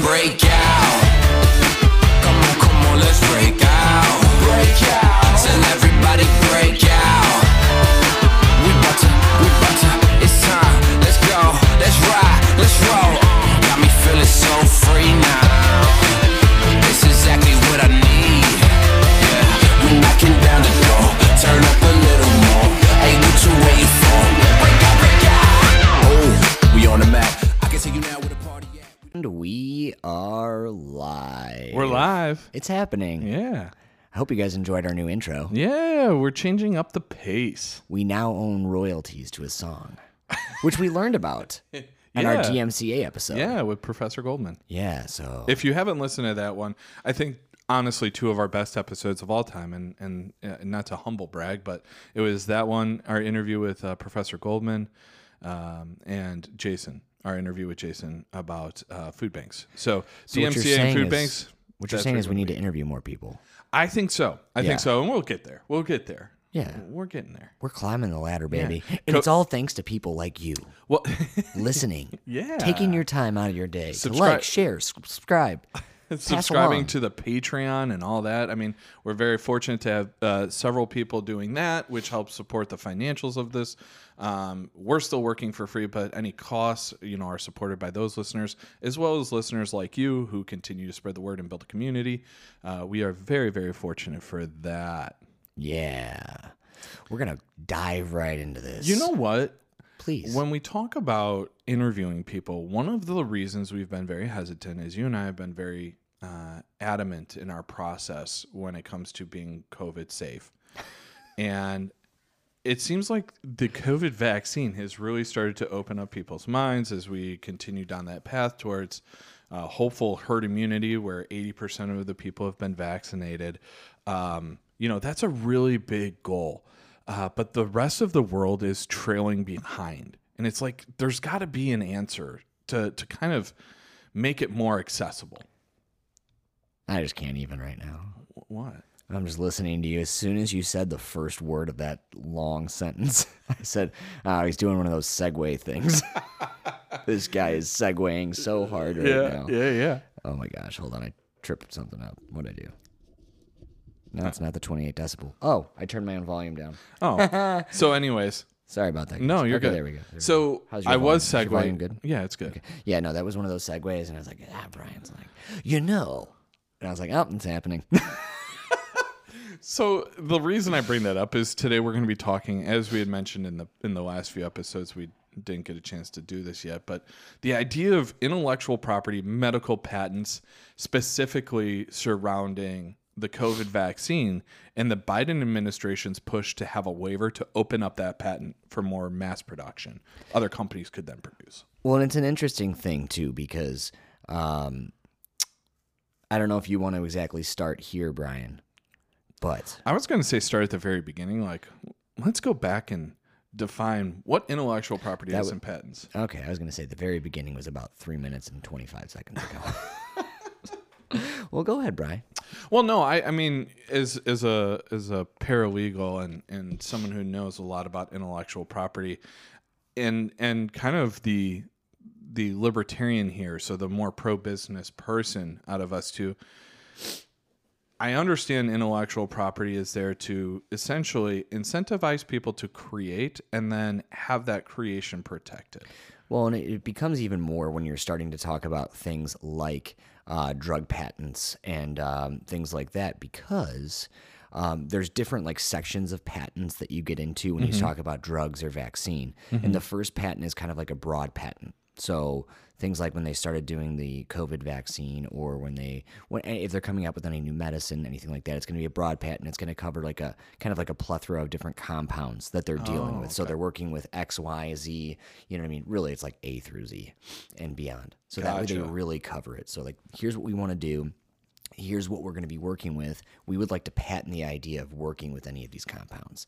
break out. Live. It's happening. Yeah. I hope you guys enjoyed our new intro. Yeah, we're changing up the pace. We now own royalties to a song, which we learned about in our DMCA episode. Yeah, with Professor Goldman. Yeah. So If you haven't listened to that one, I think honestly two of our best episodes of all time and and uh, not to humble brag, but it was that one our interview with uh, Professor Goldman um, and Jason, our interview with Jason about uh, food banks. So, So DMCA and food banks. What you're saying is we need to interview more people. I think so. I Yeah. think so, and we'll get there. We'll get there. Yeah. We're getting there. We're climbing the ladder, baby. And Co- it's all thanks to people like you Well, listening, yeah. taking your time out of your day to Subscribe- like, share, s- subscribe. Subscribing along. to the Patreon and all that. I mean, we're very fortunate to have uh, several people doing that, which helps support the financials of this. Um, we're still working for free, but any costs, you know, are supported by those listeners, as well as listeners like you who continue to spread the word and build a community. Uh, we are very, very fortunate for that. Yeah. We're going to dive right into this. You know what? Please. When we talk about interviewing people, one of the reasons we've been very hesitant is you and I have been very uh, adamant in our process when it comes to being COVID safe. and it seems like the COVID vaccine has really started to open up people's minds as we continue down that path towards uh, hopeful herd immunity, where 80% of the people have been vaccinated. Um, you know, that's a really big goal. Uh, but the rest of the world is trailing behind. And it's like there's got to be an answer to, to kind of make it more accessible. I just can't even right now. Wh- What? I'm just listening to you. As soon as you said the first word of that long sentence, I said, "Oh, he's doing one of those segue things." this guy is segueing so hard right now. yeah, yeah. Oh my gosh! Hold on, I tripped something up. What'd I do? No, it's not the 28 decibel. Oh, I turned my own volume down. Oh, so anyways, Sorry about that. no, you're Okay, good. There we go. There we go. So How's your I volume? was Is your volume segueing. good? Yeah, it's good. Yeah, no, that was one of those segues, and I was like, ah, Brian's like, you know, and I was like, oh, it's happening. So the reason I bring that up is today we're going to be talking, as we had mentioned in the in the last few episodes, we didn't get a chance to do this yet, but the idea of intellectual property, medical patents, specifically surrounding the COVID vaccine and the Biden administration's push to have a waiver to open up that patent for more mass production. Other companies could then produce. Well, and it's an interesting thing too because um, I don't know if you want to exactly start here, Brian, but I was going to say start at the very beginning, like let's go back and define what intellectual property is would- and patents. okay, I was going to say the very beginning was about three minutes and twenty five seconds ago. well, go ahead, Brian. Well, no, I, I mean, as as a as a paralegal and and someone who knows a lot about intellectual property, and and kind of the the libertarian here, so the more pro business person out of us two. I understand intellectual property is there to essentially incentivize people to create and then have that creation protected. Well, and it, it becomes even more when you're starting to talk about things like uh, drug patents and um, things like that, because um, there's different like sections of patents that you get into when you talk about drugs or vaccine. And the first patent is kind of like a broad patent. So things like when they started doing the COVID vaccine, or when they when if they're coming up with any new medicine, anything like that, it's going to be a broad patent. It's going to cover like a kind of like a plethora of different compounds that they're dealing with. So they're working with X, Y, Z. You know what I mean? Really, it's like A through Z and beyond. So that way they really cover it. So like, here's what we want to do. Here's what we're going to be working with. We would like to patent the idea of working with any of these compounds.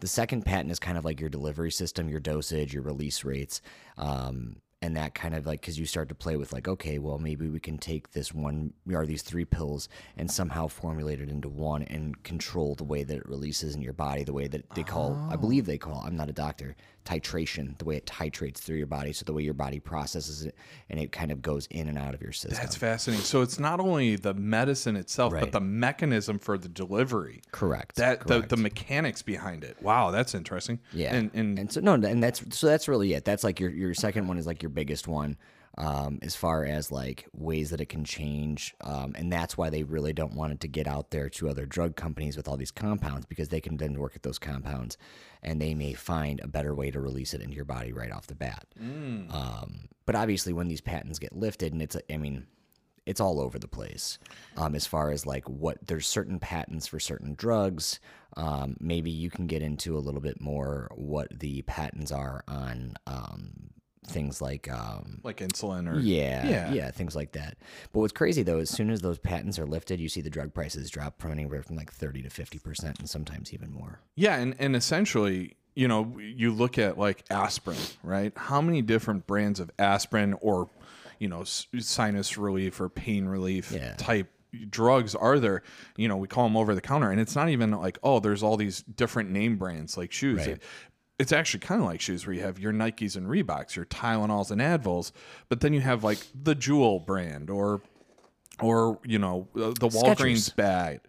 The second patent is kind of like your delivery system, your dosage, your release rates, um, and that kind of like because you start to play with like, okay, well maybe we can take this one or these three pills and somehow formulate it into one and control the way that it releases in your body, the way that they call, I oh. believe they call, I'm not a doctor, titration, the way it titrates through your body, so the way your body processes it, and it kind of goes in and out of your system. That's fascinating. So it's not only the medicine itself, Right. but the mechanism for the delivery. correct. That the, the mechanics behind it. Wow, that's interesting. Yeah, and and, and so no, and that's so that's really it. That's like your your second one is like your biggest one, um, as far as like ways that it can change, um, and that's why they really don't want it to get out there to other drug companies with all these compounds because they can then work at those compounds, and they may find a better way to release it into your body right off the bat. Um, but obviously, when these patents get lifted, and it's I mean it's all over the place um, as far as like what there's certain patents for certain drugs um, maybe you can get into a little bit more what the patents are on um, things like um, like insulin or yeah, Yeah. yeah things like that but what's crazy though as soon as those patents are lifted you see the drug prices drop from anywhere from like 30 to 50 percent and sometimes even more Yeah, and, and essentially, you know, you look at like aspirin, right? How many different brands of aspirin or, you know, sinus relief or pain relief Yeah. type drugs are there? You know, we call them over the counter, and it's not even like, oh, there's all these different name brands like shoes. Right. It- it's actually kind of like shoes where you have your Nikes and Reeboks, your Tylenols and Advils, but then you have like the Jewel brand or or you know the Walgreens bag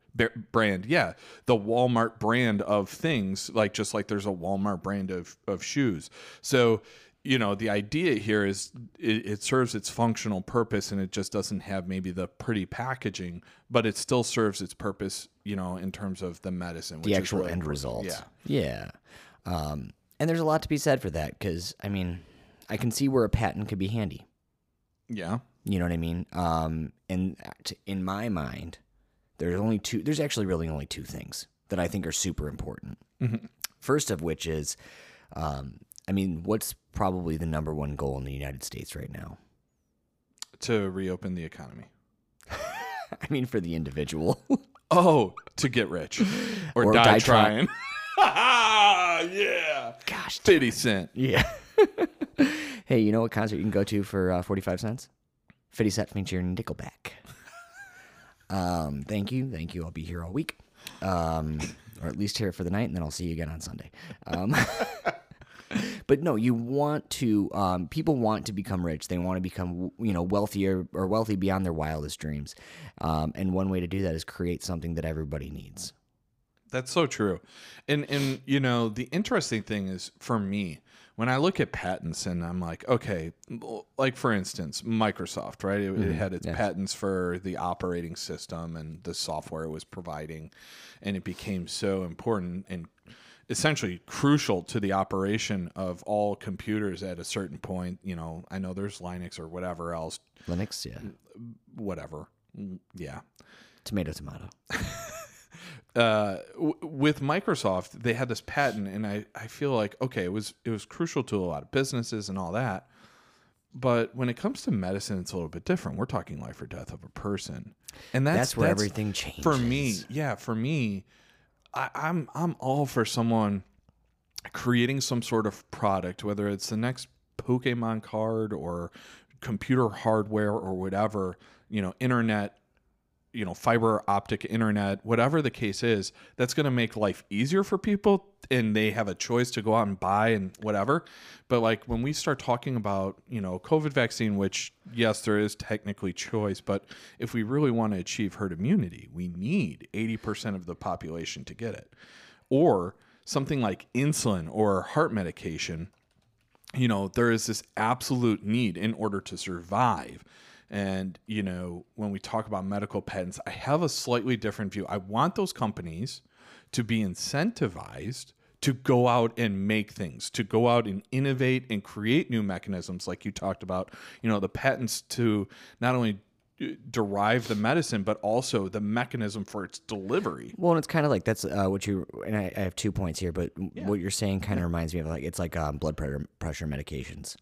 brand yeah. The Walmart brand of things like just like there's a Walmart brand of of shoes. So you know the idea here is it, it serves its functional purpose and it just doesn't have maybe the pretty packaging but it still serves its purpose you know in terms of the medicine which the actual really end important. result. Yeah. Yeah. Um, and there's a lot to be said for that because i mean i can see where a patent could be handy yeah You know what I mean? Um, and in my mind, there's only two. There's actually really only two things that I think are super important. First of which is, um, I mean, what's probably the number one goal in the United States right now? to reopen the economy I mean, for the individual. oh to get rich or, Or die, die trying yeah Gosh. 50 cent Yeah. hey, you know what concert you can go to for uh, 45 cents? 50 Cent featuring Nickelback. Um, thank you. Thank you. I'll be here all week. Um, or at least here for the night, and then I'll see you again on Sunday. Um, but no, you want to, um, people want to become rich. They want to become, you know, wealthier or wealthy beyond their wildest dreams. Um, and one way to do that is create something that everybody needs. That's so true. And and you know, the interesting thing is for me, when I look at patents and I'm like, okay, like for instance, Microsoft, right? It, it had its yes. patents for the operating system and the software it was providing, and it became so important and essentially crucial to the operation of all computers at a certain point. You know, I know there's Linux or whatever else, Linux, yeah. whatever. Mm, Yeah. Tomato, tomato. uh, w- with Microsoft, they had this patent, and I, I feel like okay, it was it was crucial to a lot of businesses and all that. But when it comes to medicine, it's a little bit different. We're talking life or death of a person, and that's, That's where everything changes. For me, yeah, for me, I, I'm I'm all for someone creating some sort of product, whether it's the next Pokemon card or computer hardware or whatever, you know, internet you know fiber optic internet whatever the case is that's going to make life easier for people and they have a choice to go out and buy and whatever but like when we start talking about you know covid vaccine which yes there is technically choice but if we really want to achieve herd immunity we need 80% of the population to get it or something like insulin or heart medication you know, there is this absolute need in order to survive. And, you know, when we talk about medical patents, I have a slightly different view. I want those companies to be incentivized to go out and make things, to go out and innovate and create new mechanisms, like you talked about, you know, the patents to not only uh, derive the medicine, but also the mechanism for its delivery. Well, and it's kind of like that's uh, what you and I, I have two points here, but what you're saying kind of reminds me of like it's like um, blood pressure pressure medications.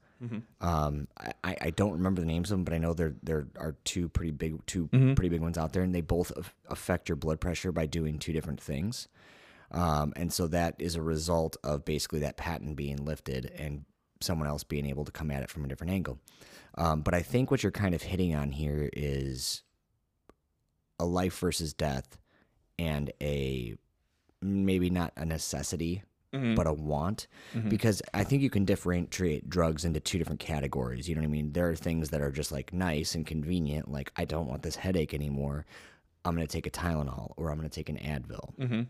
Um, I, I don't remember the names of them, but I know there there are two pretty big 2 pretty big ones out there, and they both af- affect your blood pressure by doing two different things. Um, and so that is a result of basically that patent being lifted and someone else being able to come at it from a different angle. Um, but I think what you're kind of hitting on here is a life versus death and a maybe not a necessity, but a want because I think you can differentiate drugs into two different categories. You know what I mean? There are things that are just like nice and convenient, like I don't want this headache anymore. I'm going to take a Tylenol or I'm going to take an Advil.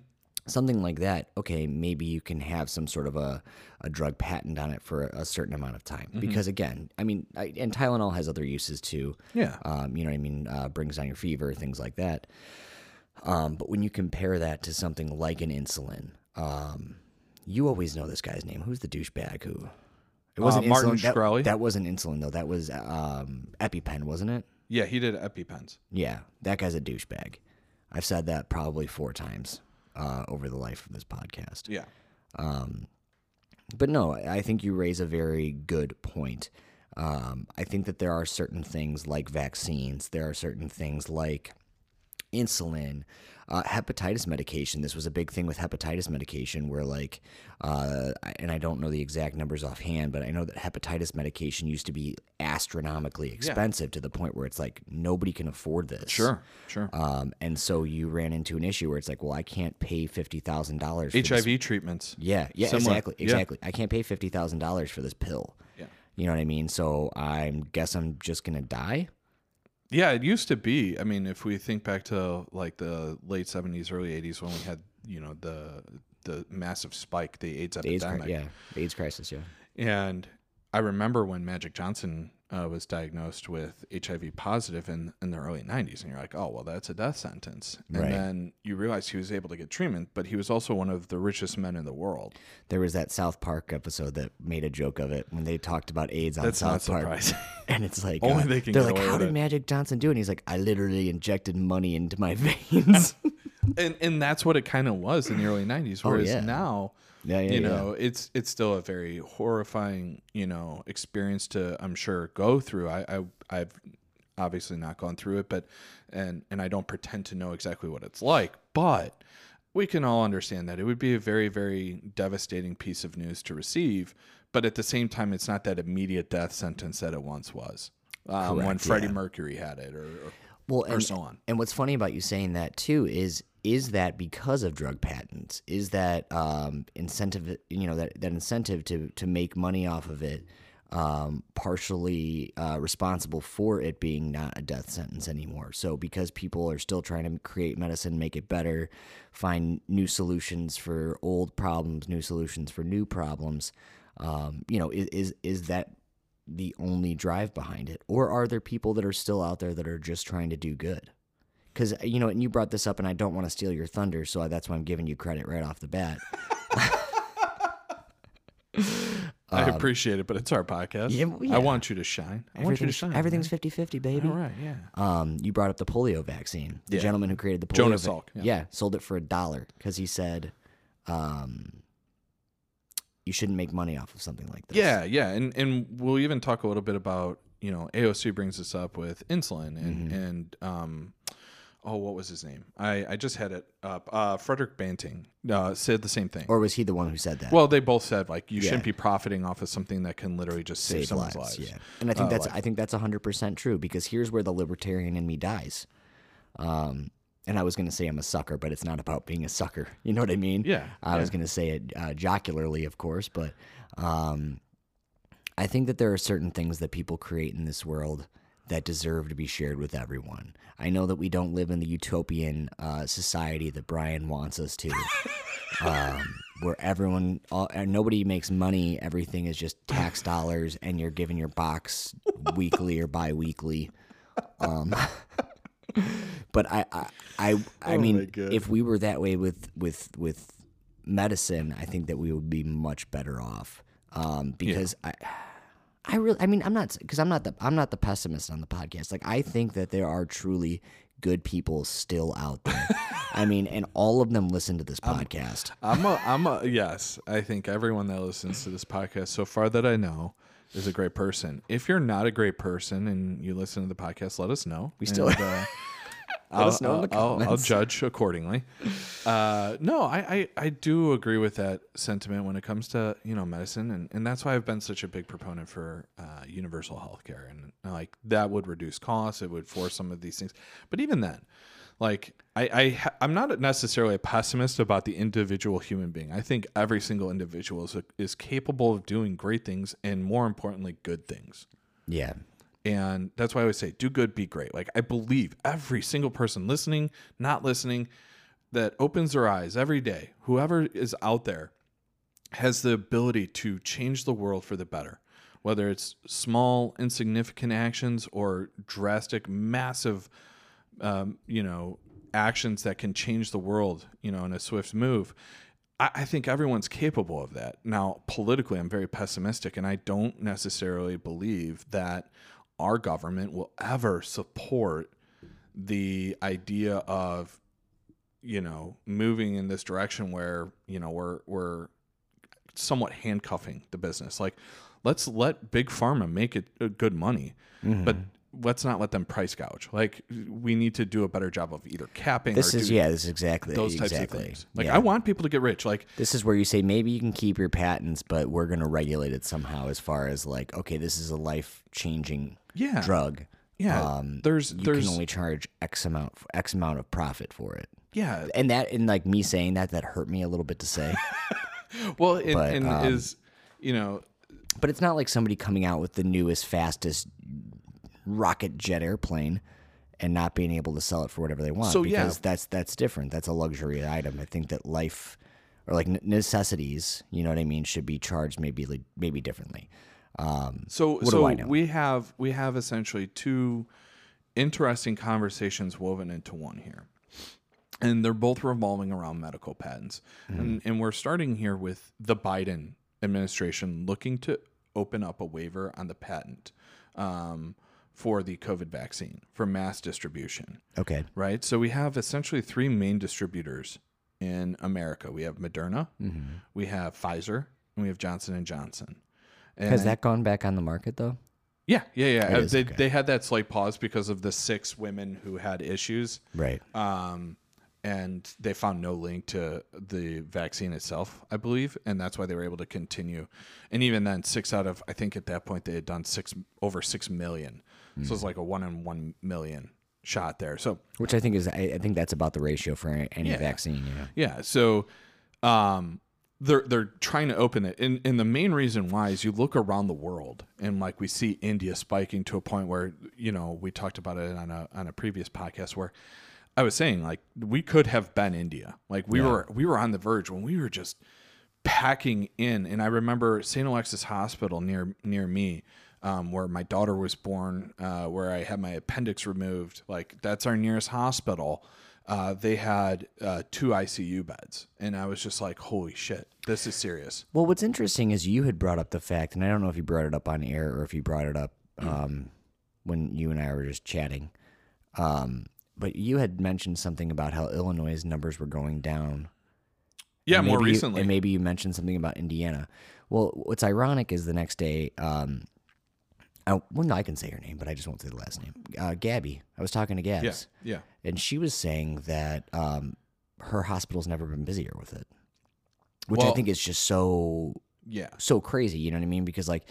Something like that, okay, maybe you can have some sort of a, a drug patent on it for a certain amount of time. Because again, I mean, I, and Tylenol has other uses too. Yeah. Um, you know what I mean? Uh, brings down your fever, things like that. Um, but when you compare that to something like an insulin, um, you always know this guy's name. Who's the douchebag who? It wasn't Uh, Martin insulin. That- Shkreli? That, wasn't insulin though. That was um, EpiPen, wasn't it? Yeah, he did EpiPens. Yeah, that guy's a douchebag. I've said that probably four times uh, over the life of this podcast. Yeah. Um, But no, I think you raise a very good point. Um, I think that there are certain things like vaccines, there are certain things like insulin, uh, hepatitis medication. This was a big thing with hepatitis medication, where like, uh, and I don't know the exact numbers offhand, but I know that hepatitis medication used to be astronomically expensive to the point where it's like nobody can afford this. Sure. Sure. Um, and so you ran into an issue where it's like, well, I can't pay fifty thousand dollars. For HIV treatments. Yeah, yeah, Similar. exactly, Yeah. exactly. I can't pay fifty thousand dollars for this pill. Yeah. You know what I mean? So I guess I'm just gonna die. Yeah, it used to be. I mean, if we think back to like the late seventies, early eighties, when we had you know the the massive spike, the AIDS The AIDS, epidemic, yeah, AIDS crisis. Yeah, and I remember when Magic Johnson uh, was diagnosed with HIV positive in in the early '90s, and you're like, oh well, that's a death sentence. And Right. then you realize he was able to get treatment, but he was also one of the richest men in the world. there was that South Park episode that made a joke of it when they talked about AIDS on That's not South Park. And it's like Only uh, they can they're like, how did it." Magic Johnson do it? And he's like, I literally injected money into my veins. and and that's what it kind of was in the early '90s. Whereas Oh, yeah. now, Yeah, yeah, you yeah. know, it's it's still a very horrifying, you know, experience to I'm sure go through. I, I I've obviously not gone through it, but and and I don't pretend to know exactly what it's like, but we can all understand that it would be a very very devastating piece of news to receive. But at the same time, it's not that immediate death sentence that it once was. Um, when Freddie yeah. Mercury had it, or, or well, or and, so on. And what's funny about you saying that too is is that because of drug patents? Is that um, incentive? You know that that incentive to to make money off of it um, partially uh, responsible for it being not a death sentence anymore. So because people are still trying to create medicine, make it better, find new solutions for old problems, new solutions for new problems. Um, you know, is, is is that the only drive behind it, or are there people that are still out there that are just trying to do good? Because you know, and you brought this up, and I don't want to steal your thunder, so that's why I'm giving you credit right off the bat. I appreciate it, but it's our podcast. Um, yeah, yeah. I want you to shine. I want you to shine. everything's man. 50-50, baby. all right. Yeah. Um, you brought up the polio vaccine. The Yeah. gentleman who created the polio Jonas va- Salk, yeah. yeah, sold it for a dollar because he said, um, you shouldn't make money off of something like this. Yeah, yeah, and and we'll even talk a little bit about you know AOC brings this up with insulin and Mm-hmm. and um, oh what was his name? I I just had it up. Uh, Frederick Banting uh, said the same thing. Or was he the one who said that? well, they both said like you Yeah. shouldn't be profiting off of something that can literally just save, save someone's lives. Yeah, and I think Uh, that's. I think that's hundred percent true because here's where the libertarian in me dies. Um, and I was going to say I'm a sucker, but it's not about being a sucker. You know what I mean? Yeah, I was going to say it uh, jocularly, of course, but um, I think that there are certain things that people create in this world that deserve to be shared with everyone. I know that we don't live in the utopian uh, society that Brian wants us to, um, where everyone, all, nobody makes money. Everything is just tax dollars, and you're given your box weekly or bi-weekly. Um, but I, I, I, I Oh mean, if we were that way with with with medicine, I think that we would be much better off. Um, because I, I really, I mean, I'm not because I'm not the I'm not the pessimist on the podcast. Like I think that there are truly good people still out there. I mean, and all of them listen to this podcast. I'm a, I'm a, yes. I think everyone that listens to this podcast so far that I know is a great person. If you're not a great person and you listen to the podcast, let us know. We still- uh, I'll, us know in the I'll- I'll, I'll judge accordingly. Uh, no, I, I, I do agree with that sentiment when it comes to you know medicine, and, and that's why I've been such a big proponent for uh, universal health care, and like that would reduce costs, it would force some of these things. But even then, Like I, I ha- I'm not necessarily a pessimist about the individual human being. I think every single individual is is capable of doing great things and more importantly, good things. Yeah. And that's why I always say, do good, be great. Like I believe every single person listening, not listening, that opens their eyes every day, whoever is out there, has the ability to change the world for the better. Whether it's small, insignificant actions or drastic, massive, um, you know, actions that can change the world, you know, in a swift move. I, I think everyone's capable of that. Now, politically, I'm very pessimistic, and I don't necessarily believe that our government will ever support the idea of you know moving in this direction where you know we're we're somewhat handcuffing the business like let's let big pharma make it uh, good money but let's not let them price gouge like we need to do a better job of either capping This or is yeah. This is exactly those types exactly. of things like yeah. i want people to get rich like This is where you say maybe you can keep your patents, but we're going to regulate it somehow. As far as like, okay, this is a life changing Yeah. drug. yeah Um, there's you there's can only charge X amount X amount of profit for it. yeah And that and like me saying that that hurt me a little bit to say. well and, But, and um, is you know but it's not like somebody coming out with the newest, fastest rocket jet airplane and not being able to sell it for whatever they want. So, yeah. because that's that's different. That's a luxury item. I think that life or like necessities, you know what I mean, should be charged maybe like, maybe differently. Um, So so we have we have essentially two interesting conversations woven into one here. And they're both revolving around medical patents. Mm-hmm. And and we're starting here with the Biden administration looking to open up a waiver on the patent um, for the COVID vaccine for mass distribution okay. right? So we have essentially three main distributors in America. We have Moderna, Mm-hmm. we have Pfizer, and we have Johnson and Johnson. And Has that gone back on the market though? Yeah, yeah, yeah. It Uh, is, they okay. they had that slight pause because of the six women who had issues. Right. Um, and they found no link to the vaccine itself, I believe, and that's why they were able to continue. And even then, six out of I think at that point they had done six over six million, so it's like a one in one million shot there. So Which I think is I, I think that's about the ratio for any, any Yeah. vaccine. Yeah. Yeah. So um they're they're trying to open it. And and the main reason why is you look around the world and like we see India spiking to a point where, you know, we talked about it on a on a previous podcast where I was saying like we could have been India. Like we were we were on the verge when we were just packing in and I remember St. Alexius Hospital near near me um, where my daughter was born, uh, where I had my appendix removed. Like that's our nearest hospital. Uh, they had uh, two ICU beds, and I was just like, "Holy shit, this is serious." Well, what's interesting is you had brought up the fact, and I don't know if you brought it up on air or if you brought it up um, when you and I were just chatting. Um, but you had mentioned something about how Illinois' numbers were going down. Yeah, more you- recently. and maybe you mentioned something about Indiana. Well, what's ironic is the next day, um, I, well, no, I can say her name, but I just won't say the last name. Uh, Gabby. I was talking to Gabs, yeah, yeah. And she was saying that um, her hospital's never been busier with it, which I think is just so Yeah. so crazy. You know what I mean? Because like,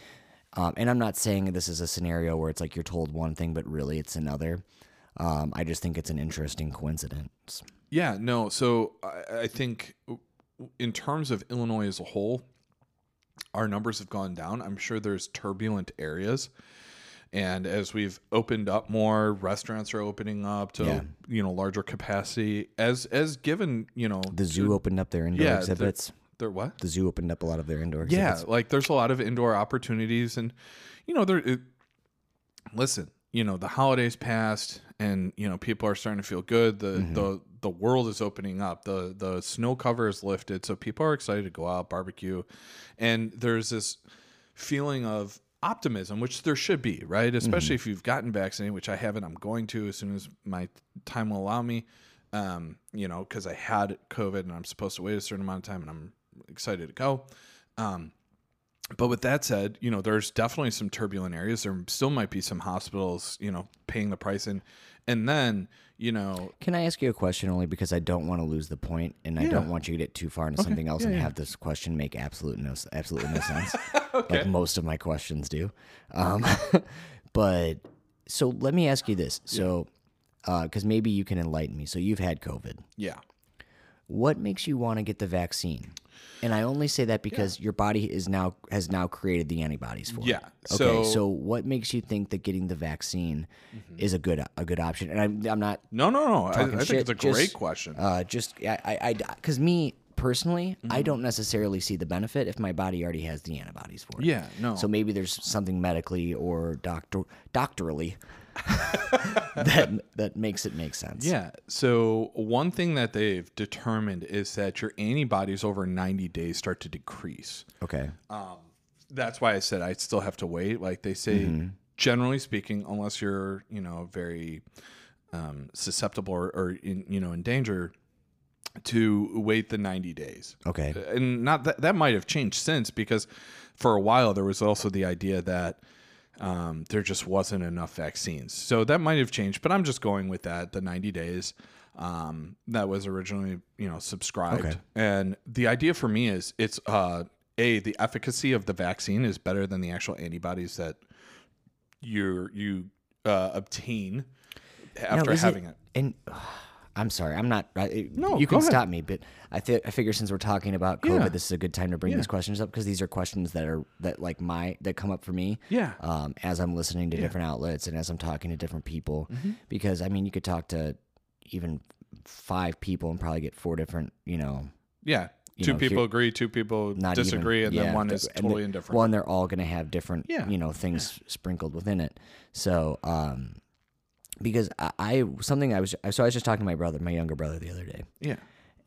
um, and I'm not saying this is a scenario where it's like you're told one thing, but really it's another. Um, I just think it's an interesting coincidence. Yeah, no. So I, I think in terms of Illinois as a whole, our numbers have gone down. I'm sure there's turbulent areas. And as we've opened up more, restaurants are opening up to Yeah. you know larger capacity. As as given you know The zoo opened up their indoor yeah, exhibits. they're what The zoo opened up a lot of their indoor exhibits. yeah exhibits. like there's a lot of indoor opportunities and you know there it, listen you know the holidays passed and you know people are starting to feel good the Mm-hmm. the the world is opening up the the snow cover is lifted so people are excited to go out barbecue and there's this feeling of optimism which there should be right especially if you've gotten vaccinated which i haven't i'm going to as soon as my time will allow me um you know because i had covid and i'm supposed to wait a certain amount of time and i'm excited to go um but with that said, you know, there's definitely some turbulent areas. There still might be some hospitals, you know, paying the price and and then, you know, Can I ask you a question only because I don't want to lose the point and I don't want you to get too far into something else Yeah, and yeah. have this question make absolute no absolutely no sense. Like most of my questions do. Um, but so let me ask you this. So because maybe you can enlighten me. So you've had COVID. Yeah. What makes you want to get the vaccine? And I only say that because your body is now has now created the antibodies for Yeah, it. so- Mm-hmm. Okay. So what makes you think that getting the vaccine is a good a good option? And I'm I'm not No, no, no. I, I think it's a just, great question. Uh, just I, I, because me personally, Mm-hmm. I don't necessarily see the benefit if my body already has the antibodies for it. yeah, no. So maybe there's something medically or doctor doctorally that that makes it make sense. Yeah. So one thing that they've determined is that your antibodies over 90 days start to decrease. Okay. Um, That's why I said I still have to wait. Like they say, Mm-hmm. generally speaking, unless you're you know very um, susceptible or, or in, you know in danger, to wait the 90 days. Okay. and not that that might have changed since because for a while there was also the idea that um, there just wasn't enough vaccines. So that might have changed, but I'm just going with that the 90 days um, that was originally you know subscribed. Okay. And the idea for me is it's uh, a the efficacy of the vaccine is better than the actual antibodies that you you uh, obtain after is having it. And I'm sorry, I'm not. I, No, you can ahead. stop me, but I th- I figure since we're talking about COVID, Yeah. this is a good time to bring these questions up because these are questions that are that like my that come up for me. Yeah. Um, as I'm listening to different outlets and as I'm talking to different people, Mm-hmm. because I mean, you could talk to even five people and probably get four different, you know, Yeah. you Two know, people agree, two people not disagree, even, and yeah, then one th- is totally the- indifferent. Well, and they're all going to have different, Yeah, you know, things sprinkled within it. So, um, because I, I something I was so I was just talking to my brother, my younger brother, the other day, yeah.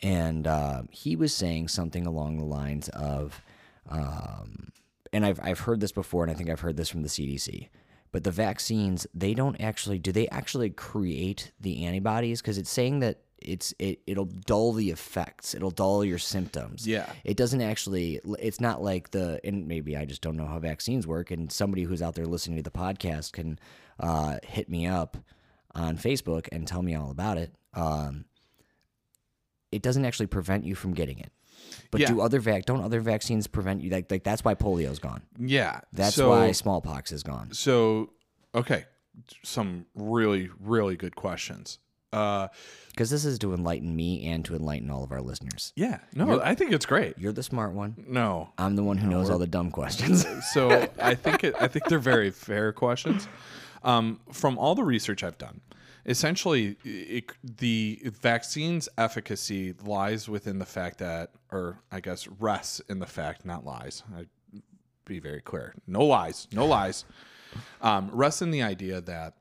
and uh, he was saying something along the lines of, um, and I've I've heard this before, and I think I've heard this from the CDC. But the vaccines, they don't actually do they actually create the antibodies? Because it's saying that it's it it'll dull the effects, it'll dull your symptoms. Yeah. it doesn't actually. It's not like the and maybe I just don't know how vaccines work. And somebody who's out there listening to the podcast can uh, hit me up on Facebook and tell me all about it. Um, it doesn't actually prevent you from getting it. But Yeah. do other vac don't other vaccines prevent you? Like like that's why polio's gone. Yeah. That's so, why smallpox is gone. So, okay. Some really, really good questions. Uh, Because this is to enlighten me and to enlighten all of our listeners. yeah. No, I think it's great. You're the smart one. No. I'm the one who knows all the dumb questions. So I think it, I think they're very fair questions. Um, from all the research I've done, essentially, it, the vaccine's efficacy lies within the fact that, or I guess rests in the fact, not lies. I be very clear. No lies. No lies. Um, rests in the idea that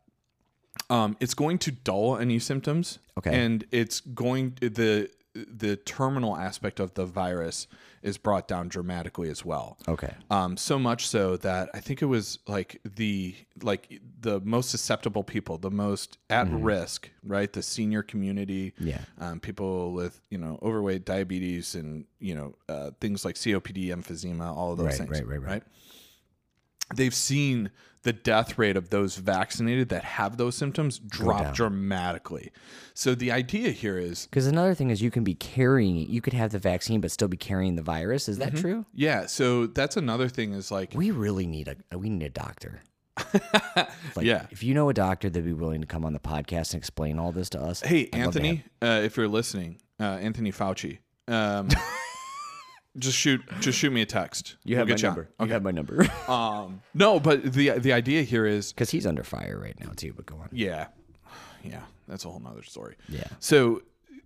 um, it's going to dull any symptoms. Okay. And it's going the the terminal aspect of the virus is brought down dramatically as well. okay. Um, so much so that I think it was like the like the most susceptible people, the most at risk, right? The senior community, Mm-hmm. Yeah. um, people with you know overweight, diabetes, and you know uh, things like COPD, emphysema, all of those Right, things, right, right, right. They've seen the death rate of those vaccinated that have those symptoms drop dramatically. So the idea here is Because another thing is you can be carrying you could have the vaccine but still be carrying the virus. Is Mm-hmm. that true? yeah. So that's another thing is like We really need a we need a doctor. Like, Yeah. If you know a doctor that'd be willing to come on the podcast and explain all this to us. Hey, I'd have- Anthony, uh, if you're listening, uh, Anthony Fauci, um, just shoot, just shoot me a text. You We'll have my get on. number. You have my number. Um, no, but the the idea here is, Because he's under fire right now too. But go on. yeah, yeah, that's a whole nother story. Yeah. So,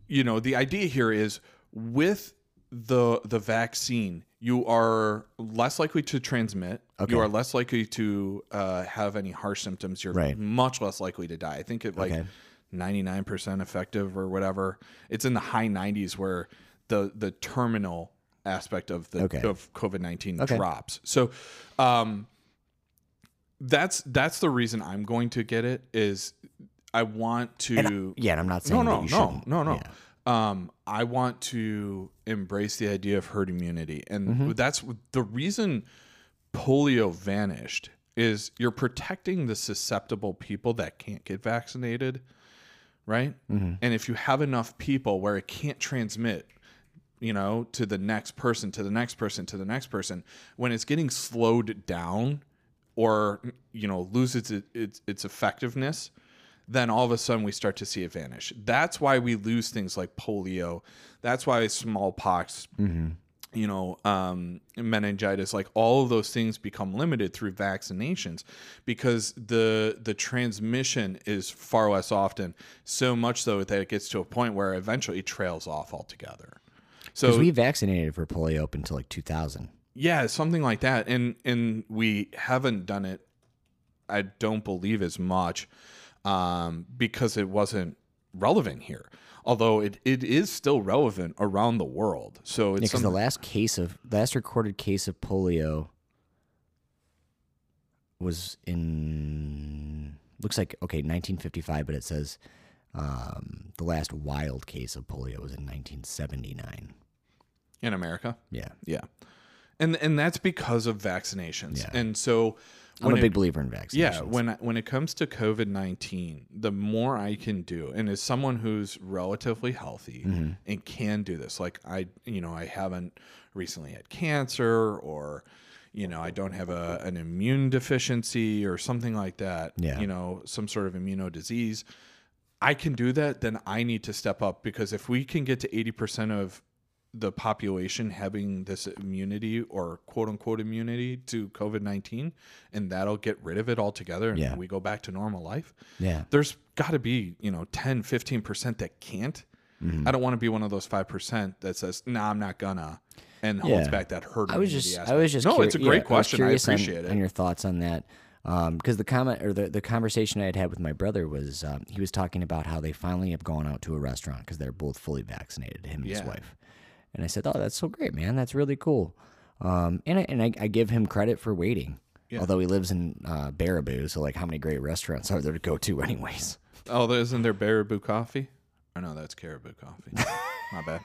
you know, the idea here is with the the vaccine, you are less likely to transmit. Okay. You are less likely to uh, have any harsh symptoms. You're Right. much less likely to die. I think it like Okay. ninety nine percent effective or whatever. It's in the high nineties where the the terminal aspect of the Okay. of COVID nineteen Okay. drops. So, um, that's that's the reason I'm going to get it. Is I want to. Yeah, and I'm not saying no, no, shouldn't. no, no. Yeah. Um, I want to embrace the idea of herd immunity, and Mm-hmm. that's the reason polio vanished. Is you're protecting the susceptible people that can't get vaccinated, right? Mm-hmm. And if you have enough people where it can't transmit, you know, to the next person, to the next person, to the next person, when it's getting slowed down or you know loses its its, its effectiveness, then all of a sudden we start to see it vanish. That's why we lose things like polio. That's why smallpox, you know, um, meningitis, like all of those things become limited through vaccinations because the the transmission is far less often. So much so that it gets to a point where eventually it trails off altogether. Because So we vaccinated for polio up until like 2000. yeah, something like that. And and we haven't done it. I don't believe as much um, because it wasn't relevant here. Although it, it is still relevant around the world. So it's Because the last case of last recorded case of polio was in looks like okay 1955, but it says um, the last wild case of polio was in 1979. In America. Yeah, Yeah. And and that's because of vaccinations. Yeah. And so I'm a it- big believer in vaccinations. Yeah, when when it comes to COVID nineteen, the more I can do, and as someone who's relatively healthy Mm-hmm. and can do this, like I, you know, I haven't recently had cancer, or you know, I don't have a an immune deficiency or something like that. Yeah. you know, some sort of immuno disease. I can do that, then I need to step up because if we can get to eighty percent of the population having this immunity or quote unquote immunity to COVID 19, and that'll get rid of it altogether and Yeah. we go back to normal life. yeah, There's got to be, you know, 10, 15% that can't. Mm-hmm. I don't want to be one of those 5% that says, nah, I'm not gonna, and holds Yeah. back that herd I was just, I was just, no, curi- it's a great was question. I, on- appreciate on, it. And your thoughts on that. Because the comment or the, the conversation I had had with my brother was um, he was talking about how they finally have gone out to a restaurant because they're both fully vaccinated, him and his wife. And I said, "Oh, that's so great, man. That's really cool." Um, and I, and I, I give him credit for waiting, although he lives in uh, Baraboo. So like, how many great restaurants are there to go to, anyways? Oh, there- isn't there Baraboo coffee? Or no, that's Caribou coffee. My bad.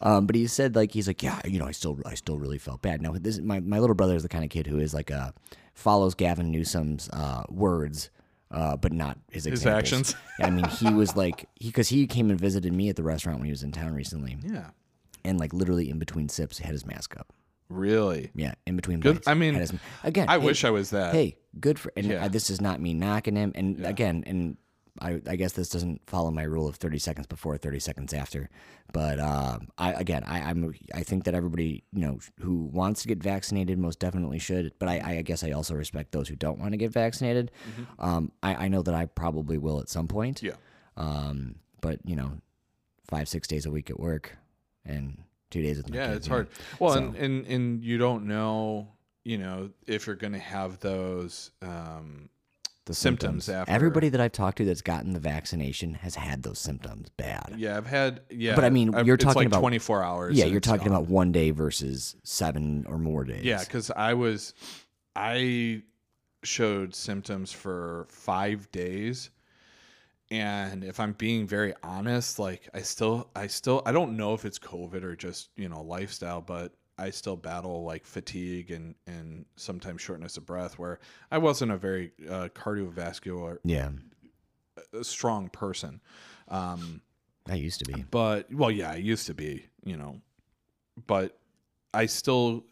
Um, but he said like he's like, yeah, you know, I still I still really felt bad. Now this my my little brother is the kind of kid who is like uh follows Gavin Newsom's uh words, uh, but not his His actions. I mean, he was like he because he came and visited me at the restaurant when he was in town recently, Yeah. and like literally in between sips, he had his mask up. Really? Yeah, in between. Good- bites, I mean, his- again, I hey, wish I was that. Hey, good for and Yeah. uh, this is not me knocking him. And again, and I, I guess this doesn't follow my rule of thirty seconds before, thirty seconds after. But um, I again, I, I'm I think that everybody you know who wants to get vaccinated most definitely should. But I, I guess I also respect those who don't want to get vaccinated. Um, I, I know that I probably will at some point. Mm-hmm. Yeah. Um, but you know, five six days a week at work and two days with my Yeah, kids, it's you know. hard. Well, So- and, and and you don't know, you know, if you're going to have those um, the symptoms after. Everybody that I've talked to that's gotten the vaccination has had those symptoms bad. Yeah, I've had. Yeah, But I mean, I've- you're talking like about- 24 hours. Yeah, you're talking gone. about one day versus seven or more days. Yeah, because I was, I showed symptoms for five days, and if I'm being very honest, like I still, I still, I don't know if it's COVID or just you know lifestyle, but I still battle like fatigue and and sometimes shortness of breath. Where I wasn't a very uh, cardiovascular yeah. strong person. Um, I used to be. but well yeah i used to be you know but i still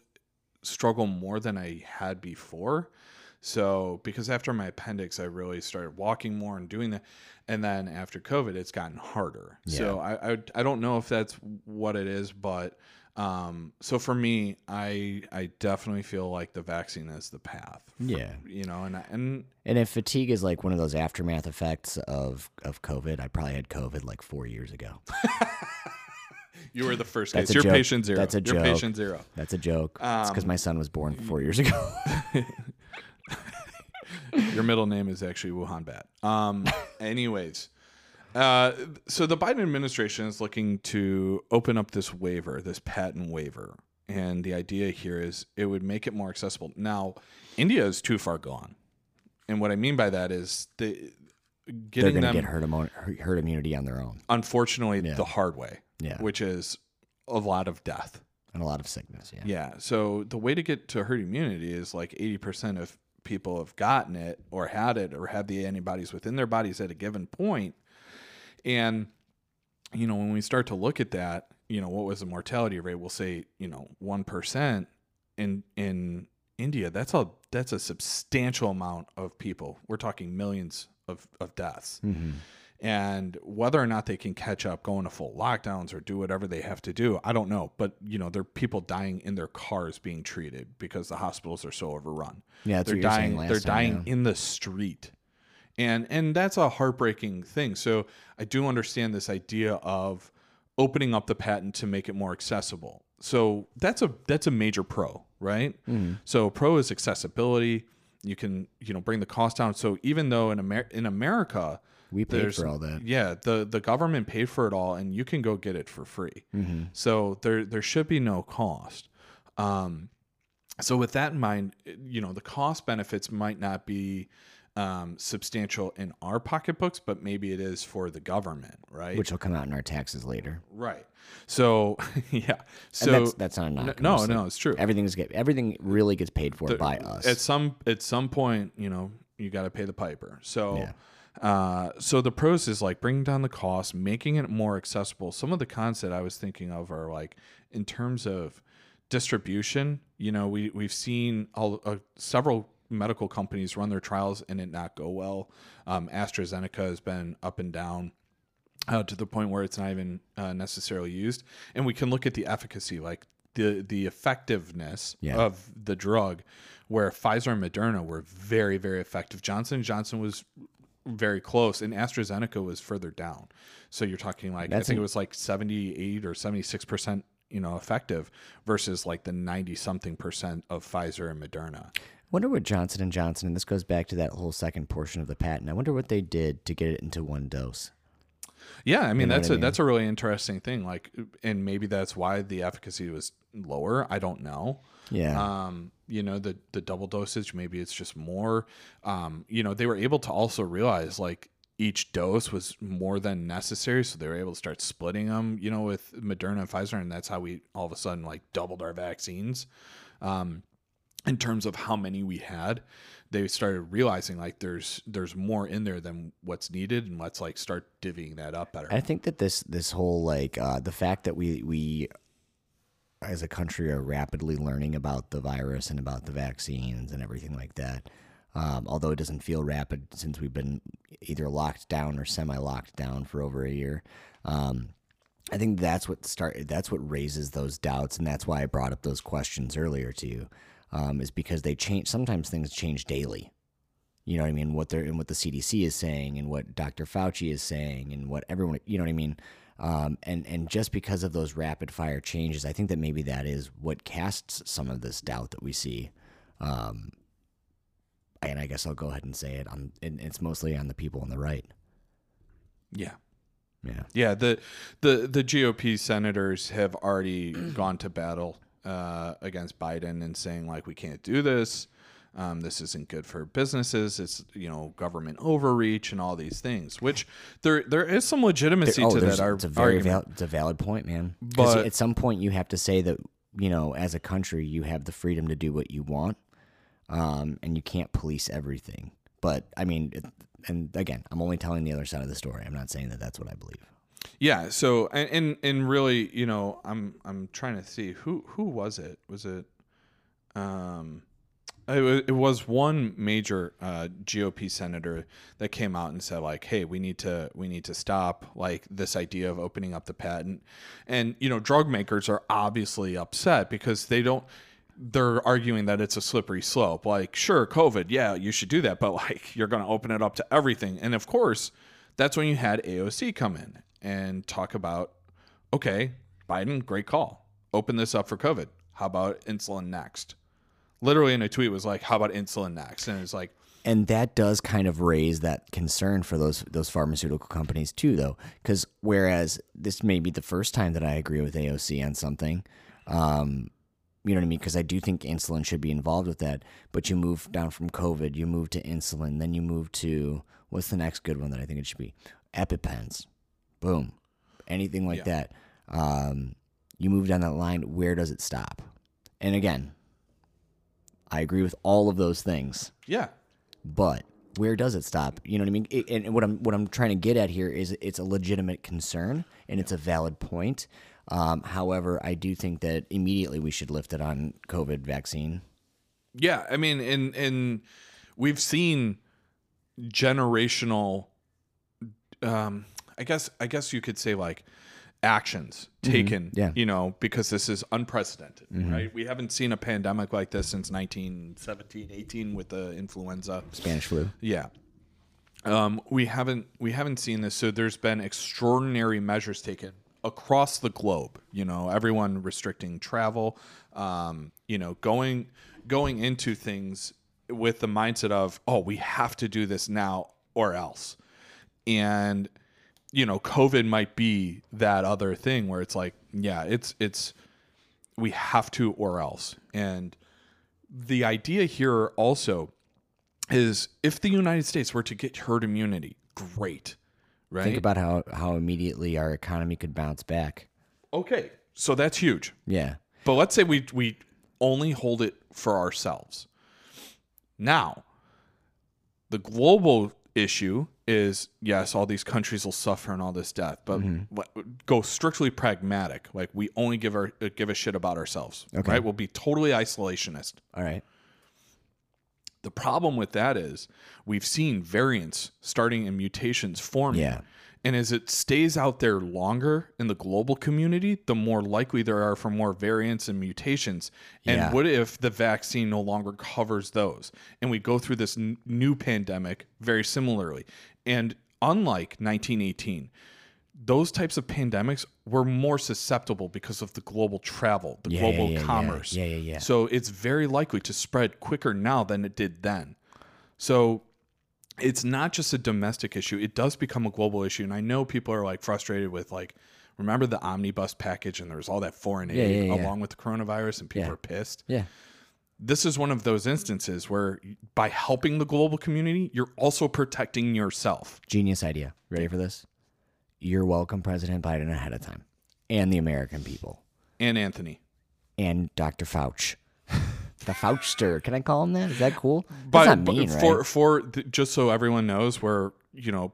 struggle more than i had before so because after my appendix i really started walking more and doing that and then after covid it's gotten harder so I, I i don't know if that's what it is but um so for me i i definitely feel like the vaccine is the path for- Yeah. you know and and And if fatigue is like one of those aftermath effects of of COVID, I probably had COVID like four years ago. you were the first That's case a you're patient zero That's a you're joke. patient zero That's a joke. it's because Um, my son was born four years ago. Your middle name is actually Wuhan Bat. Um, anyways, uh, so the Biden administration is looking to open up this waiver, this patent waiver. And the idea here is it would make it more accessible. Now, India is too far gone. And what I mean by that is the, They're going to them, get herd, herd immunity on their own unfortunately, the hard way, Yeah. which is a lot of death. and a lot of sickness. Yeah. Yeah. So the way to get to herd immunity is like 80% of people have gotten it or had it or have the antibodies within their bodies at a given point. And, you know, when we start to look at that, you know, what was the mortality rate? We'll say, you know, 1% in, in, India, that's a that's a substantial amount of people. We're talking millions of of deaths. Mm-hmm. And whether or not they can catch up going to full lockdowns or do whatever they have to do, I don't know. But you know, there are people dying in their cars being treated because the hospitals are so overrun. Yeah, they're what you were dying. last They're time, dying yeah. in the street and and that's a heartbreaking thing. So i do understand this idea of opening up the patent to make it more accessible. So that's a that's a major pro right? Mm-hmm. so pro is accessibility. You can you know bring the cost down. So even though in Amer- in america We paid for all that. yeah the the government paid for it all and you can go get it for free. Mm-hmm. so there there should be no cost. Um so with that in mind you know the cost benefits might not be um, substantial in our pocketbooks but maybe it is for the government right which will come out in our taxes later. right so yeah so and that's that's not a knock. no no it's true Everything's get everything really gets paid for by us. at some at some point you know you got to pay the piper so Yeah. uh, so the pros is like bringing down the cost making it more accessible some of the cons that i was thinking of are like in terms of distribution you know we we've seen all, uh, several medical companies run their trials and it not go well um, astrazeneca has been up and down uh, to the point where it's not even uh, necessarily used. And we can look at the efficacy, like the the effectiveness Yeah. of the drug, where Pfizer and Moderna were very very effective. Johnson Johnson was very close, and AstraZeneca was further down. So you're talking like I think it was like 78 or 76 percent. You know, effective versus like the ninety something percent of Pfizer and Moderna. Wonder what Johnson and Johnson, and this goes back to that whole second portion of the patent. I wonder what they did to get it into one dose. Yeah, I mean know that's I a mean? that's a really interesting thing. Like, and maybe that's why the efficacy was lower. I don't know. Yeah. Um, you know, the the double dosage, maybe it's just more. Um, you know, they were able to also realize like each dose was more than necessary, so they were able to start splitting them. You know, with Moderna and Pfizer, and that's how we all of a sudden like doubled our vaccines. Um, in terms of how many we had, they started realizing like there's there's more in there than what's needed, and let's like start divvying that up better. I think that this this whole like uh, the fact that we we as a country are rapidly learning about the virus and about the vaccines and everything like that. Um, although it doesn't feel rapid since we've been either locked down or semi-locked down for over a year. Um, I think that's what start. That's what raises those doubts, and that's why I brought up those questions earlier to you, um, is because they change. Sometimes things change daily. You know what I mean? What they're and what the CDC is saying, and what Dr. Fauci is saying, and what everyone. You know what I mean? Um, and and just because of those rapid fire changes, I think that maybe that is what casts some of this doubt that we see. Um, and I guess I'll go ahead and say it. On and it's mostly on the people on the right. yeah. Yeah. Yeah, the the the GOP senators have already gone to battle uh, against Biden and saying like we can't do this. Um, this isn't good for businesses. It's you know government overreach and all these things. Which there there is some legitimacy oh, to that ar- it's a very val- it's a valid point, man. But- at some point you have to say that you know, as a country, you have the freedom to do what you want, um, and you can't police everything. But I mean, it, and again, I'm only telling the other side of the story. I'm not saying that that's what I believe. Yeah. So and, and and really, you know, I'm I'm trying to see who who was it? Was it um it it was one major uh, GOP senator that came out and said like, "Hey, we need to we need to stop like this idea of opening up the patent." And you know, drug makers are obviously upset because they don't they're arguing that it's a slippery slope. Like, sure, COVID, yeah, you should do that, but like you're going to open it up to everything. And of course, that's when you had AOC come in and talk about, okay, Biden, great call. Open this up for COVID. How about insulin next? Literally in a tweet was like, how about insulin next? And it's like, and that does kind of raise that concern for those those pharmaceutical companies too though because whereas this may be the first time that i agree with aoc on something um, you know what i mean because i do think insulin should be involved with that but you move down from covid you move to insulin then you move to what's the next good one that i think it should be epipens boom anything like Yeah. that um, you move down that line where does it stop and again i agree with all of those things yeah, but where does it stop? You know what I mean? It, and what I'm what I'm trying to get at here is it's a legitimate concern and it's a valid point. Um, however, I do think that immediately we should lift it on COVID vaccine. Yeah, I mean, and and we've seen generational, um, I guess I guess you could say like actions taken. yeah. you know, because this is unprecedented, right? We haven't seen a pandemic like this since 1917, 18 with the influenza. Spanish flu. Yeah. Um, we haven't we haven't seen this, so there's been extraordinary measures taken across the globe. You know, everyone restricting travel. Um, you know, going going into things with the mindset of, oh, we have to do this now or else. And you know, COVID might be that other thing where it's like, yeah, it's it's we have to or else. And the idea here also is if the United States were to get herd immunity, great, right? Think about how how immediately our economy could bounce back. okay, so that's huge. Yeah. But let's say we we only hold it for ourselves. Now, the global issue is yes, all these countries will suffer and all this death, but what- go strictly pragmatic. Like we only give our uh, give a shit about ourselves, Okay. right? We'll be totally isolationist. All right. The problem with that is we've seen variants starting and mutations forming. Yeah. And as it stays out there longer in the global community, the more likely there are for more variants and mutations. And Yeah. what if the vaccine no longer covers those? And we go through this n- new pandemic very similarly. And unlike 1918, those types of pandemics were more susceptible because of the global travel, the Yeah, global yeah, commerce. Yeah, yeah, yeah. So it's very likely to spread quicker now than it did then. So it's not just a domestic issue, it does become a global issue. And I know people are like frustrated with like, remember the omnibus package and there was all that foreign aid Yeah, yeah, yeah. along with the coronavirus and people are pissed. Yeah. This is one of those instances where by helping the global community, you're also protecting yourself. Genius idea. Ready for this? You're welcome, President Biden, ahead of time, and the American people, And Anthony. and Dr. Fauch, the Fauchster. Can I call him that? Is that cool? But, That's not but mean, for right? for the, just so everyone knows, where you know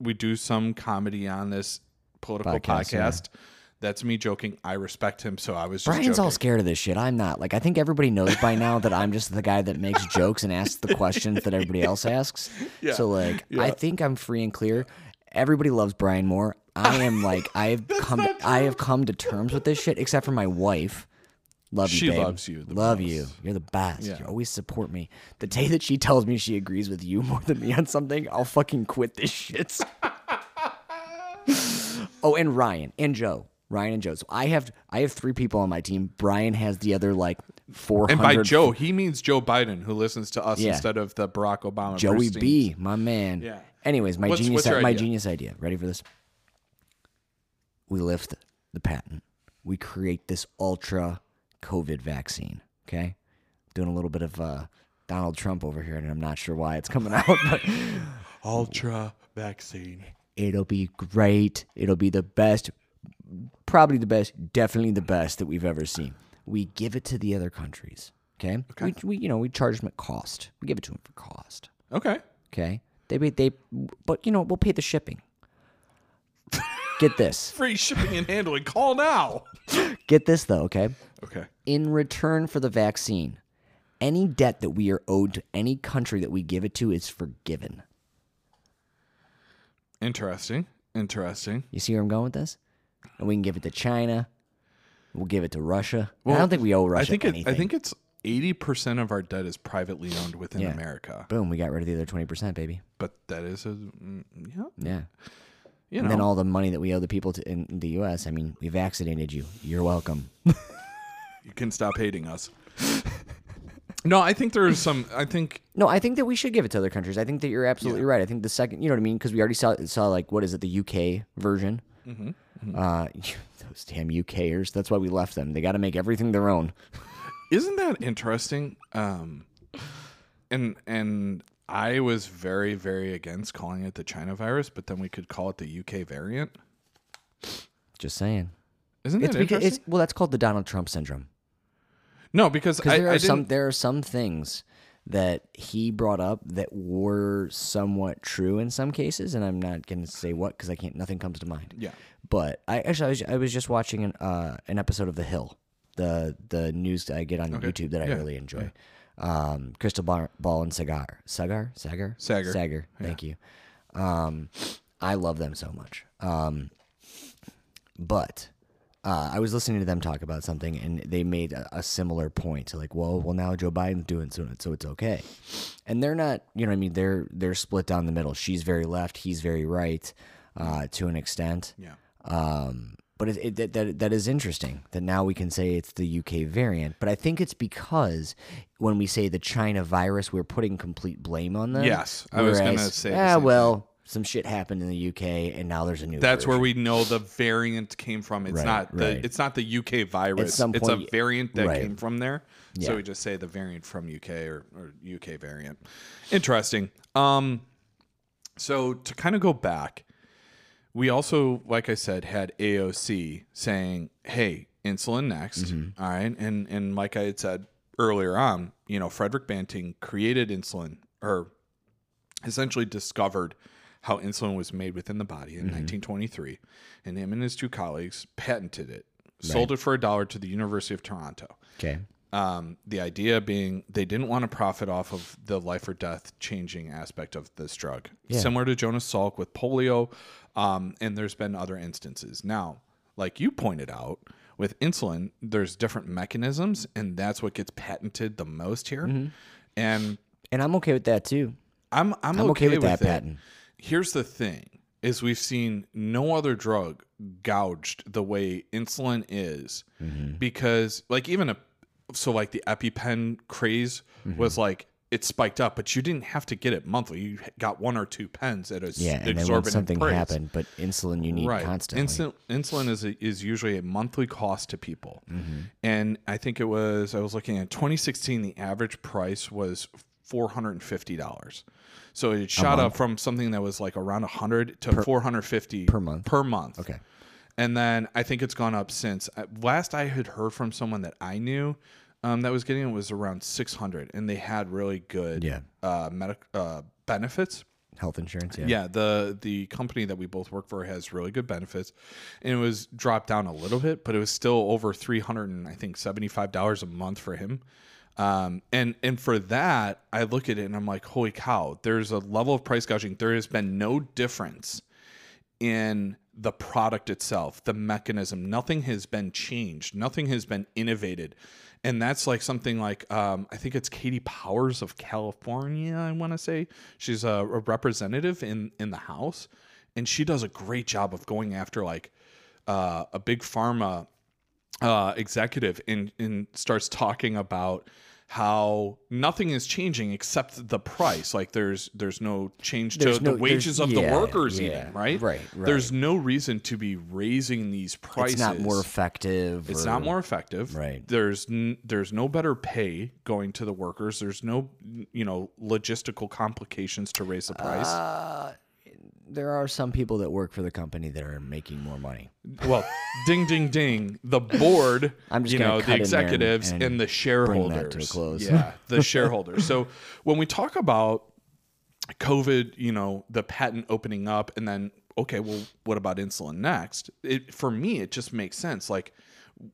we do some comedy on this political Podcast, podcast. yeah. That's me joking. I respect him, so I was just Brian's joking. all scared of this shit. I'm not. Like, I think everybody knows by now that I'm just the guy that makes jokes and asks the questions that everybody else asks. Yeah. So, like, I think I'm free and clear. Everybody loves Brian Moore. I am like, I have come, I have come to terms with this shit, except for my wife. Love you, She babe. loves you Love most. you. You're the best. Yeah. You always support me. The day that she tells me she agrees with you more than me on something, I'll fucking quit this shit. oh, and Ryan and Joe. Ryan and Joe. So I have I have three people on my team. Brian has the other like four And by Joe, he means Joe Biden, who listens to us Yeah. instead of the Barack Obama. Joey B, my man. Yeah. Anyways, my What's- genius what's my idea? genius idea. Ready for this? We lift the patent. We create this ultra COVID vaccine. Okay, doing a little bit of uh, Donald Trump over here, and I'm not sure why it's coming out, but Ultra vaccine. it'll be great. It'll be the best, probably the best, definitely the best that we've ever seen. We give it to the other countries. Okay, We, we you know we charge them at cost. We give it to them for cost. Okay. Okay. They they but you know, we'll pay the shipping. Get this. Free shipping and handling. Call now. Get this though, okay? Okay. In return for the vaccine, any debt that we are owed to any country that we give it to is forgiven. Interesting. Interesting. You see where I'm going with this? And we can give it to China. We'll give it to Russia. I don't think we owe Russia I think it, anything. I think it's eighty percent of our debt is privately owned within Yeah. America. Boom, we got rid of the other 20%, baby. But that is a mm, yeah. Yeah. You And then all the money that we owe the people to, in the US, I mean, we vaccinated you. You're welcome. you can stop hating us. no, I think there's some. I think No, I think that we should give it to other countries. I think that you're absolutely right. I think the second, you know what I mean, because we already saw saw like what is it, the UK version. Mm-hmm. Uh, those damn UKers. That's why we left them. They got to make everything their own. isn't that interesting? Um, and and I was very very against calling it the China virus, but then we could call it the UK variant. Just saying. Isn't It's that interesting? it's well, that's called the Donald Trump syndrome. no, because I, there are some there are some things that he brought up that were somewhat true in some cases, and I'm not going to say what because I can't. Nothing comes to mind. Yeah. But I actually I was, I was just watching an uh, an episode of The Hill, the the news that I get on YouTube that I Yeah. really enjoy. Um, Krystal Ball, Ball and Cigar, Saagar, Saagar, Saagar. Saagar. Thank you. Um, I love them so much. Um, but uh, I was listening to them talk about something, and they made a, a similar point to like, well, well, now Joe Biden's doing so, so it's okay. And they're not, you know, I mean, they're they're split down the middle. She's very left, he's very right, uh, to an extent. Yeah. Um, but it, it, that, that that is interesting that now we can say it's the UK variant. But I think it's because when we say the China virus, we're putting complete blame on them. Yes, I was gonna say Yeah, Ah, well, some shit happened in the UK, and now there's a new. That's where we know the variant came from. It's Right, not the right. it's not the UK virus. some it's a variant that right. came from there. Yeah. So we just say the variant from UK or, or UK variant. Interesting. Um so to kind of go back, we also, like I said, had AOC saying, "Hey, insulin next." Mm-hmm. All right, and and like I had said earlier on, you know, Frederick Banting created insulin, or essentially discovered how insulin was made within the body in 1923, and him and his two colleagues patented it, sold it for a dollar to the University of Toronto. okay. Um, the idea being they didn't want to profit off of the life or death changing aspect of this drug, Yeah. similar to Jonas Salk with polio. Um, and there's been other instances. Now, like you pointed out, with insulin, there's different mechanisms, and that's what gets patented the most here. Mm-hmm. And And I'm okay with that too. I'm I'm, I'm okay with that it. patent. Here's the thing: is we've seen no other drug gouged the way insulin is, Mm-hmm. because like even a so like the EpiPen craze Mm-hmm. was like it spiked up, but you didn't have to get it monthly. You got one or two pens at a Yeah, and then when something price. happened, but insulin you need Right. constantly. Insul- insulin is a, is usually a monthly cost to people, Mm-hmm. and I think it was I was looking at 2016. The average price was four hundred and fifty dollars. So it shot up from something that was like around 100 to 450 per month. Per month. Okay. And then I think it's gone up since. Last I had heard from someone that I knew um, that was getting it was around 600, and they had really good Yeah. uh, medic uh, benefits. Health insurance. Yeah. Yeah, the the company that we both work for has really good benefits, and it was dropped down a little bit, but it was still over three hundred and I think seventy five dollars a month for him. Um, and and for that, I look at it and I'm like, holy cow! There's a level of price gouging. There has been no difference in the product itself, the mechanism. Nothing has been changed. Nothing has been innovated. And that's like something like um, I think it's Katie Powers of California. I want to say she's a, a representative in in the House, and she does a great job of going after like uh, a big pharma uh, executive and, and starts talking about how nothing is changing except the price. Like there's there's no change There's to no- the wages of the workers, yeah. even right? Right, right. There's no reason to be raising these prices. It's not more effective. It's or- not more effective. Right. There's n- there's no better pay going to the workers. There's no you know logistical complications to raise the price. Uh, there are some people that work for the company that are making more money. well, ding ding ding. The board, I'm just you know, the in and- executives and, and the shareholders. bring that to a close. Yeah, the shareholders. So when we talk about COVID, you know, the patent opening up, and then okay, well, what about insulin next? It for me, it just makes sense. Like,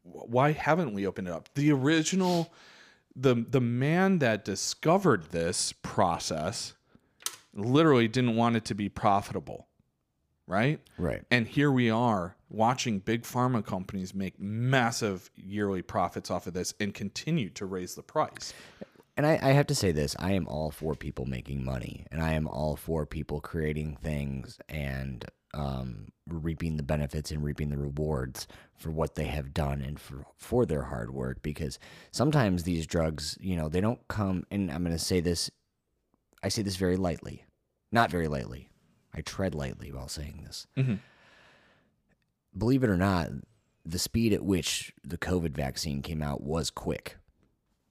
why haven't we opened it up? The original, the the man that discovered this process, literally didn't want it to be profitable, right? Right. And here we are watching big pharma companies make massive yearly profits off of this and continue to raise the price. And I, I have to say this I am all for people making money, and I am all for people creating things and um, reaping the benefits and reaping the rewards for what they have done and for, for their hard work. Because sometimes these drugs, you know, they don't come, and I'm going to say this, I say this very lightly, not very lightly. I tread lightly while saying this. Mhm. Believe it or not, the speed at which the COVID vaccine came out was quick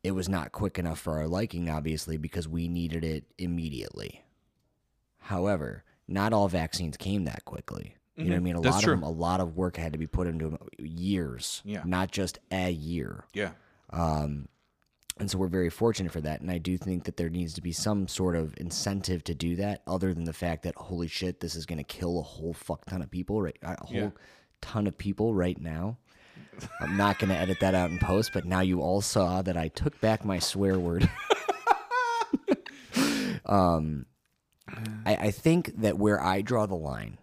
it was not quick enough for our liking, obviously, because we needed it immediately. However, not all vaccines came that quickly. You know what I mean? A Mm-hmm. That's lot true. of them, a lot of work had to be put into them years, Yeah. not just a year. Yeah. Um, and so we're very fortunate for that. And I do think that there needs to be some sort of incentive to do that, other than the fact that holy shit, this is going to kill a whole fuck ton of people, right? A whole Yeah. ton of people right now. I'm not going to edit that out in post, but now you all saw that I took back my swear word. Um, I, I think that where I draw the line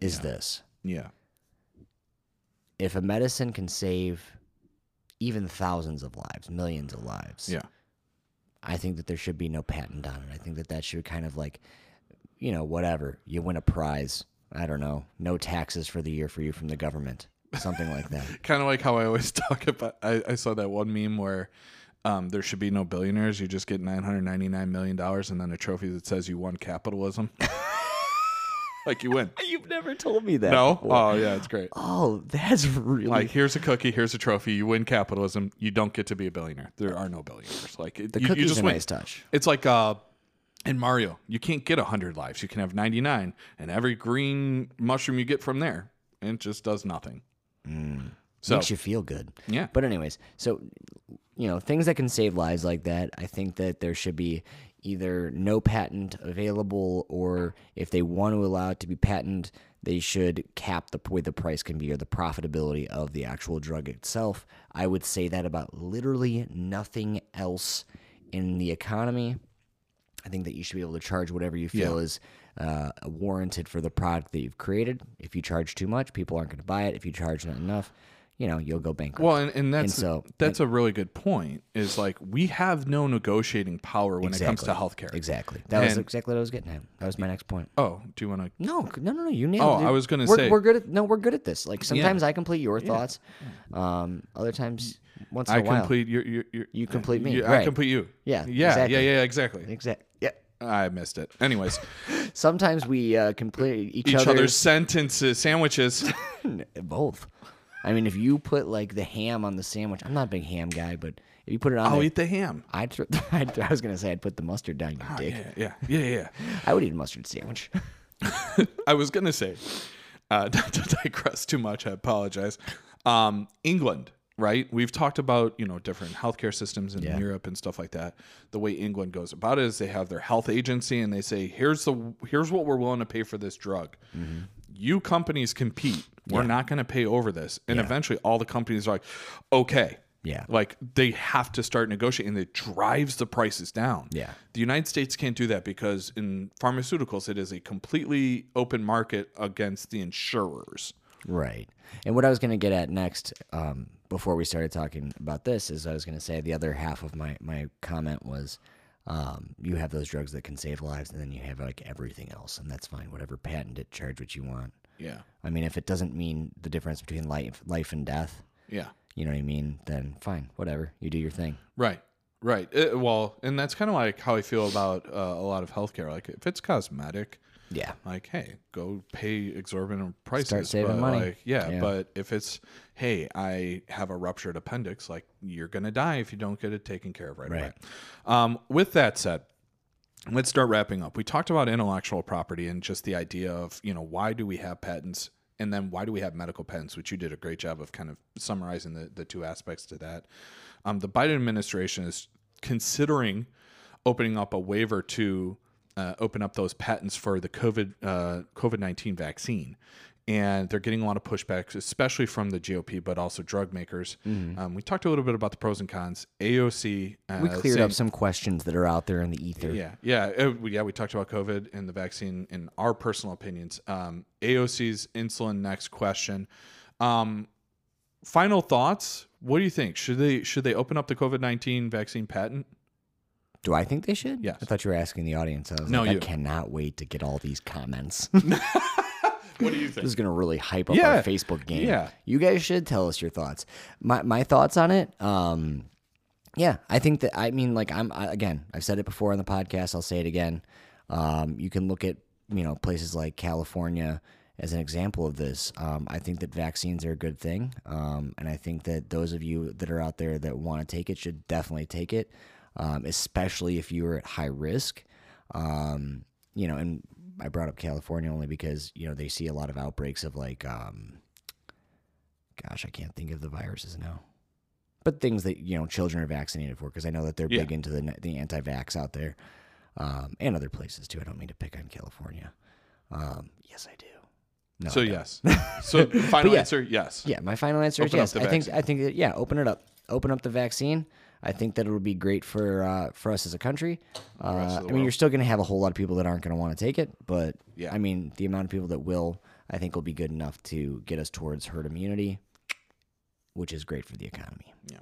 is this: Yeah. if a medicine can save even thousands of lives, millions of lives, Yeah. I think that there should be no patent on it. I think that that should kind of like, you know, whatever you win a prize. I don't know, no taxes for the year for you from the government, something like that. Kind of like how I always talk about. I, I saw that one meme where um, there should be no billionaires. You just get nine hundred ninety nine million dollars and then a trophy that says you won capitalism. like you win. You've never told me that. No. before. Oh yeah, it's great. Oh, that's really Like here's a cookie, here's a trophy. You win capitalism. You don't get to be a billionaire. There are no billionaires. Like it, the you, cookie's you just a win. nice touch. It's like uh, in Mario, you can't get 100 lives. You can have 99, and every green mushroom you get from there, it just does nothing. So, Makes you feel good. yeah. But anyways, so you know, things that can save lives like that, I think that there should be either no patent available or if they want to allow it to be patent, they should cap the way the price can be or the profitability of the actual drug itself. I would say that about literally nothing else in the economy. I think that you should be able to charge whatever you feel Yeah. is uh, warranted for the product that you've created. If you charge too much, people aren't going to buy it. If you charge not enough, you know, you'll go bankrupt. Well, and, and that's so- that's a really good point. Is like we have no negotiating power when it comes to healthcare. Exactly. That was exactly what I was getting at. That was my next point. Oh, do you want to? No, no, no, no. You nailed Oh, it. I was gonna say- we're good at no, we're good at this. Like sometimes I complete your thoughts. Um, other times, once in I a while, I complete your, your, your You complete me, you- I complete you. Yeah, Yeah. exactly. Yeah. Yeah. Exactly. Exact. Yeah. I missed it. Anyways, Sometimes we uh, complete each, each other's, other's sentences, sandwiches. both. I mean, if you put like the ham on the sandwich, I'm not a big ham guy, but if you put it on, I'll there, eat the ham. I'd, thr- I'd, I was gonna say I'd put the mustard down your dick. Yeah. Yeah. Yeah. Yeah. I would eat a mustard sandwich. I was gonna say, uh, not to digress too much. I apologize. Um, England, right? We've talked about you know different healthcare systems in Yeah. Europe and stuff like that. The way England goes about it is they have their health agency and they say, here's the here's what we're willing to pay for this drug. You companies compete. We're not going to pay over this. And eventually, all the companies are like, okay. Yeah. Like they have to start negotiating. It drives the prices down. Yeah. The United States can't do that because in pharmaceuticals, it is a completely open market against the insurers. Right. And what I was going to get at next, um, before we started talking about this, is I was going to say the other half of my, my comment was um, you have those drugs that can save lives, and then you have like everything else, and that's fine. Whatever patent it, charge what you want. Yeah. I mean, if it doesn't mean the difference between life, life and death, Yeah. you know what I mean, then fine, whatever. You do your thing. Right. Right. It- well, and that's kind of like how I feel about uh, a lot of healthcare. Like if it's cosmetic, Yeah. like hey, go pay exorbitant prices. saving but, money. Like, yeah, Yeah. But if it's hey, I have a ruptured appendix, like you're gonna die if you don't get it taken care of right, away. Um, with that said, let's start wrapping up. We talked about intellectual property and just the idea of you know why do we have patents and then why do we have medical patents, which you did a great job of kind of summarizing the, the two aspects to that. Um, the Biden administration is considering opening up a waiver to uh, open up those patents for the COVID uh, COVID nineteen vaccine, and they're getting a lot of pushback, especially from the GOP, but also drug makers. Um, we talked a little bit about the pros and cons. AOC uh, We cleared saying- up some questions that are out there in the ether. yeah, yeah, we- yeah. We talked about COVID and the vaccine in our personal opinions. Um, AOC's insulin next question. Um, final thoughts. What do you think? Should they should they open up the COVID nineteen vaccine patent? Do I think they should? Yes. I thought you were asking the audience. I was No, like, I you. cannot wait to get all these comments. What do you think? This is gonna really hype up Yeah. our Facebook game. Yeah. You guys should tell us your thoughts. My my thoughts on it. Um, yeah, I think that I mean, like I'm I, again. I've said it before on the podcast. I'll say it again. Um, you can look at you know places like California as an example of this. Um, I think that vaccines are a good thing, um, and I think that those of you that are out there that want to take it should definitely take it, um, especially if you are at high risk. Um, you know, and I brought up California only because you know they see a lot of outbreaks of like, um, gosh, I can't think of the viruses now, but things that you know children are vaccinated for because I know that they're Yeah. big into the the anti-vax out there, um, and other places too. I don't mean to pick on California. Um, yes, I do. No, So yes. So final yeah. answer, yes. Yeah, my final answer Open is yes. I think. I think that, yeah, open it up. Open up the vaccine. I think that it'll be great for uh, for us as a country. Uh, I mean, you're still going to have a whole lot of people that aren't going to want to take it, but Yeah. I mean, the amount of people that will, I think, will be good enough to get us towards herd immunity, which is great for the economy. Yeah.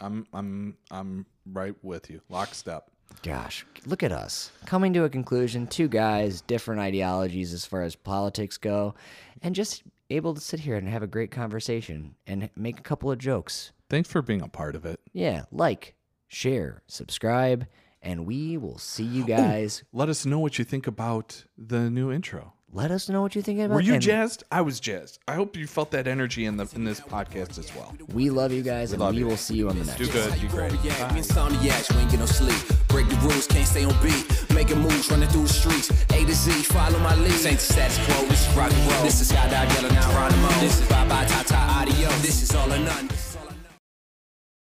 I'm I'm I'm right with you. Lockstep. Gosh, look at us coming to a conclusion. Two guys, different ideologies as far as politics go, and just able to sit here and have a great conversation and make a couple of jokes. Thanks for being a part of it. Yeah, like, share, subscribe, and we will see you guys. Let us know what you think about the new intro. Let us know what you think about. It. Were you and jazzed? I was jazzed. I hope you felt that energy in the in this podcast as well. We love you guys, and love we you. will see you on the next. Do good. Be great. Yeah, we insomniacs, we ain't get no sleep. Break the rules, can't stay on beat. Making moves, running through the streets. A to Z, follow my lead. This ain't the status quo, this is rock and roll. This is Skydive, yelling out Geronimo. This is bye bye, ta ta, adios. This is all or none.